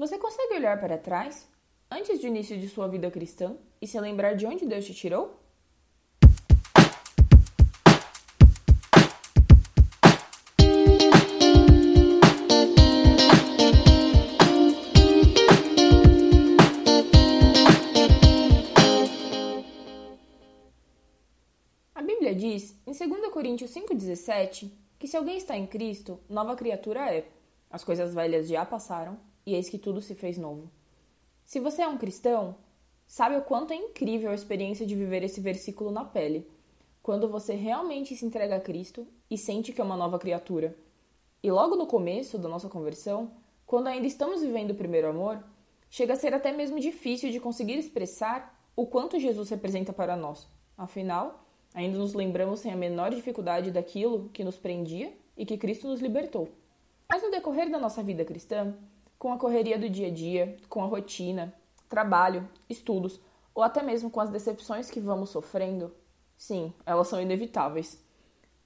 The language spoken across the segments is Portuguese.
Você consegue olhar para trás, antes do início de sua vida cristã, e se lembrar de onde Deus te tirou? A Bíblia diz, em 2 Coríntios 5,17, que se alguém está em Cristo, nova criatura é. As coisas velhas já passaram e eis que tudo se fez novo. Se você é um cristão, sabe o quanto é incrível a experiência de viver esse versículo na pele, quando você realmente se entrega a Cristo e sente que é uma nova criatura. E logo no começo da nossa conversão, quando ainda estamos vivendo o primeiro amor, chega a ser até mesmo difícil de conseguir expressar o quanto Jesus representa para nós. Afinal, ainda nos lembramos sem a menor dificuldade daquilo que nos prendia e que Cristo nos libertou. Mas no decorrer da nossa vida cristã, com a correria do dia a dia, com a rotina, trabalho, estudos ou até mesmo com as decepções que vamos sofrendo, sim, elas são inevitáveis.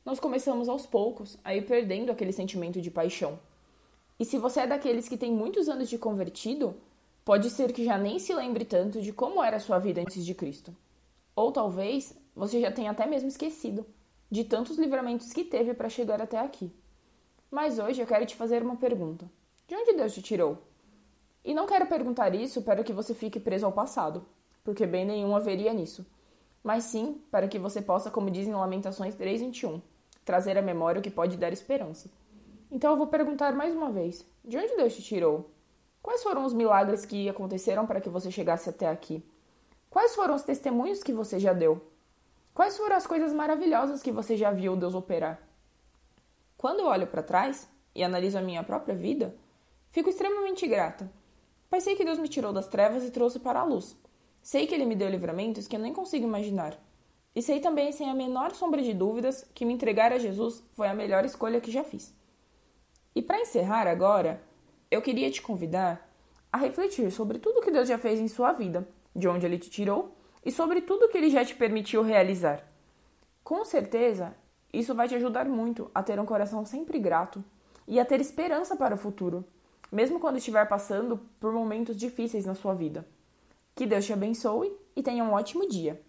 Nós começamos aos poucos a ir perdendo aquele sentimento de paixão. E se você é daqueles que tem muitos anos de convertido, pode ser que já nem se lembre tanto de como era a sua vida antes de Cristo. Ou talvez você já tenha até mesmo esquecido de tantos livramentos que teve para chegar até aqui. Mas hoje eu quero te fazer uma pergunta. De onde Deus te tirou? E não quero perguntar isso para que você fique preso ao passado, porque bem nenhum haveria nisso, mas sim para que você possa, como dizem Lamentações 3:21, trazer à memória o que pode dar esperança. Então eu vou perguntar mais uma vez: de onde Deus te tirou? Quais foram os milagres que aconteceram para que você chegasse até aqui? Quais foram os testemunhos que você já deu? Quais foram as coisas maravilhosas que você já viu Deus operar? Quando eu olho para trás e analiso a minha própria vida, Fico extremamente grata. Pois sei que Deus me tirou das trevas e trouxe para a luz. Sei que Ele me deu livramentos que eu nem consigo imaginar. E sei também, sem a menor sombra de dúvidas, que me entregar a Jesus foi a melhor escolha que já fiz. E para encerrar agora, eu queria te convidar a refletir sobre tudo que Deus já fez em sua vida, de onde Ele te tirou e sobre tudo que Ele já te permitiu realizar. Com certeza, isso vai te ajudar muito a ter um coração sempre grato e a ter esperança para o futuro mesmo quando estiver passando por momentos difíceis na sua vida. Que Deus te abençoe e tenha um ótimo dia!